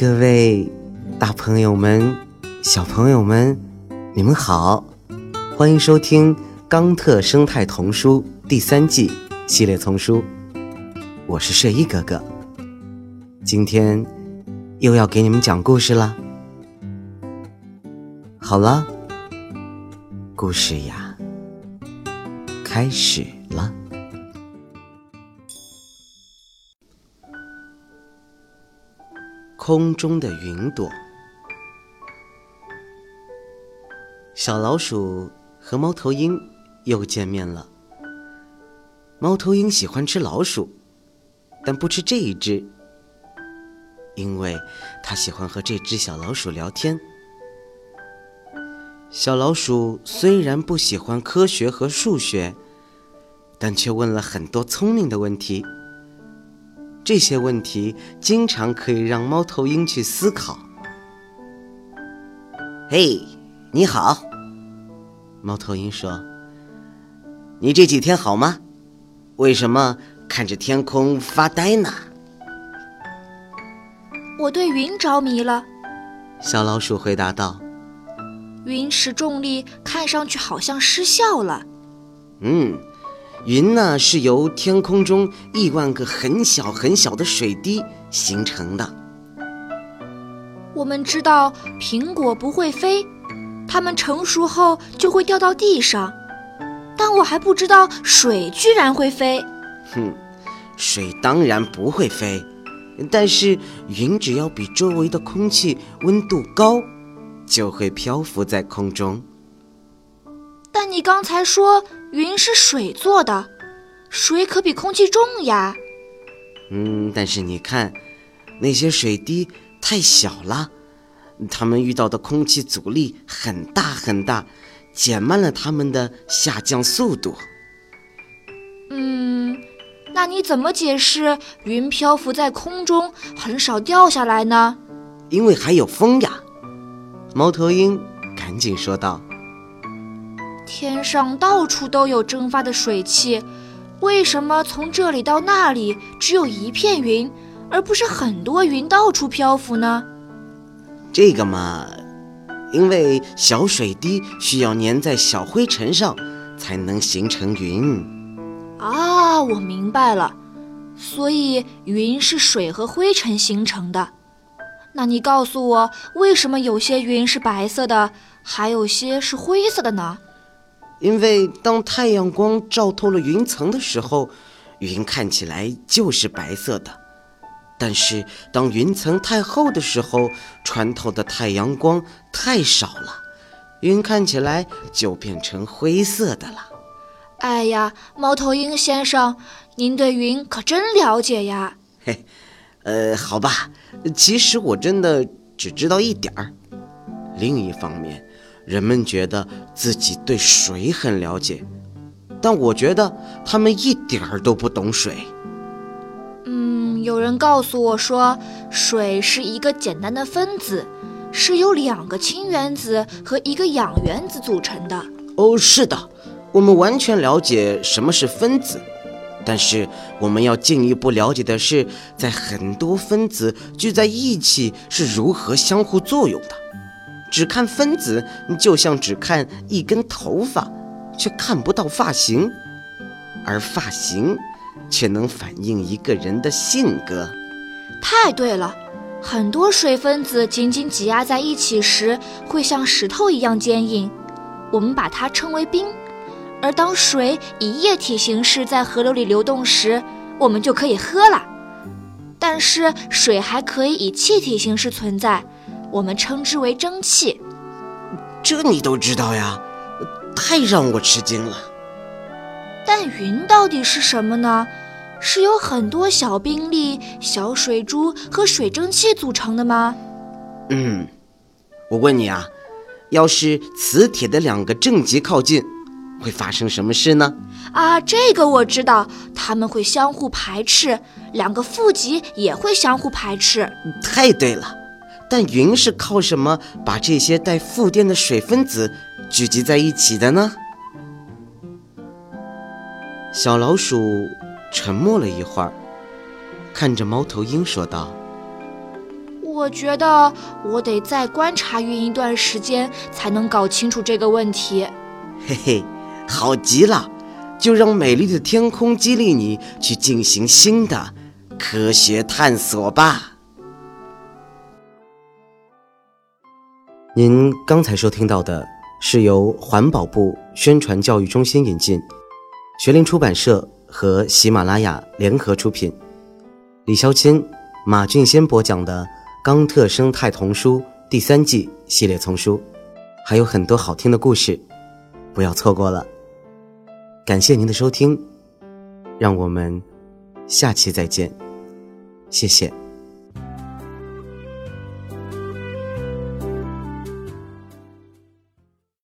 各位大朋友们、小朋友们，你们好，欢迎收听《冈特生态童书》第三季系列丛书。我是睡衣哥哥，今天又要给你们讲故事了。好了，故事呀，开始了。空中的云朵，小老鼠和猫头鹰又见面了。猫头鹰喜欢吃老鼠，但不吃这一只，因为它喜欢和这只小老鼠聊天。小老鼠虽然不喜欢科学和数学，但却问了很多聪明的问题。这些问题经常可以让猫头鹰去思考。嘿，你好，猫头鹰说：“你这几天好吗？为什么看着天空发呆呢？”我对云着迷了，小老鼠回答道：“云使重力看上去好像失效了。”嗯。云呢是由天空中亿万个很小很小的水滴形成的。我们知道苹果不会飞，它们成熟后就会掉到地上，但我还不知道水居然会飞。哼，水当然不会飞，但是云只要比周围的空气温度高，就会漂浮在空中。但你刚才说。云是水做的，水可比空气重呀。嗯，但是你看，那些水滴太小了，它们遇到的空气阻力很大很大，减慢了它们的下降速度。嗯，那你怎么解释云漂浮在空中很少掉下来呢？因为还有风呀。猫头鹰赶紧说道。天上到处都有蒸发的水汽，为什么从这里到那里只有一片云，而不是很多云到处漂浮呢？这个嘛，因为小水滴需要粘在小灰尘上，才能形成云。啊，我明白了，所以云是水和灰尘形成的。那你告诉我，为什么有些云是白色的，还有些是灰色的呢？因为当太阳光照透了云层的时候，云看起来就是白色的；但是当云层太厚的时候，穿透的太阳光太少了，云看起来就变成灰色的了。哎呀，猫头鹰先生，您对云可真了解呀！嘿，呃，好吧，其实我真的只知道一点儿。另一方面。人们觉得自己对水很了解，但我觉得他们一点儿都不懂水。嗯，有人告诉我说，水是一个简单的分子，是由两个氢原子和一个氧原子组成的。哦，是的，我们完全了解什么是分子，但是我们要进一步了解的是，在很多分子聚在一起是如何相互作用的。只看分子，就像只看一根头发，却看不到发型；而发型，却能反映一个人的性格。太对了，很多水分子紧紧挤压在一起时，会像石头一样坚硬，我们把它称为冰。而当水以液体形式在河流里流动时，我们就可以喝了。但是水还可以以气体形式存在。我们称之为蒸汽，这你都知道呀，太让我吃惊了。但云到底是什么呢？是由很多小冰粒、小水珠和水蒸气组成的吗？嗯，我问你啊，要是磁铁的两个正极靠近，会发生什么事呢？啊，这个我知道，它们会相互排斥，两个负极也会相互排斥。太对了。但云是靠什么把这些带负电的水分子聚集在一起的呢？小老鼠沉默了一会儿，看着猫头鹰说道：“我觉得我得再观察云一段时间，才能搞清楚这个问题。嘿嘿，好极了，就让美丽的天空激励你去进行新的科学探索吧。您刚才收听到的是由环保部宣传教育中心引进，学林出版社和喜马拉雅联合出品，李肖钦、马俊先播讲的《冈特生态童书》第三季系列丛书，还有很多好听的故事，不要错过了。感谢您的收听，让我们下期再见，谢谢。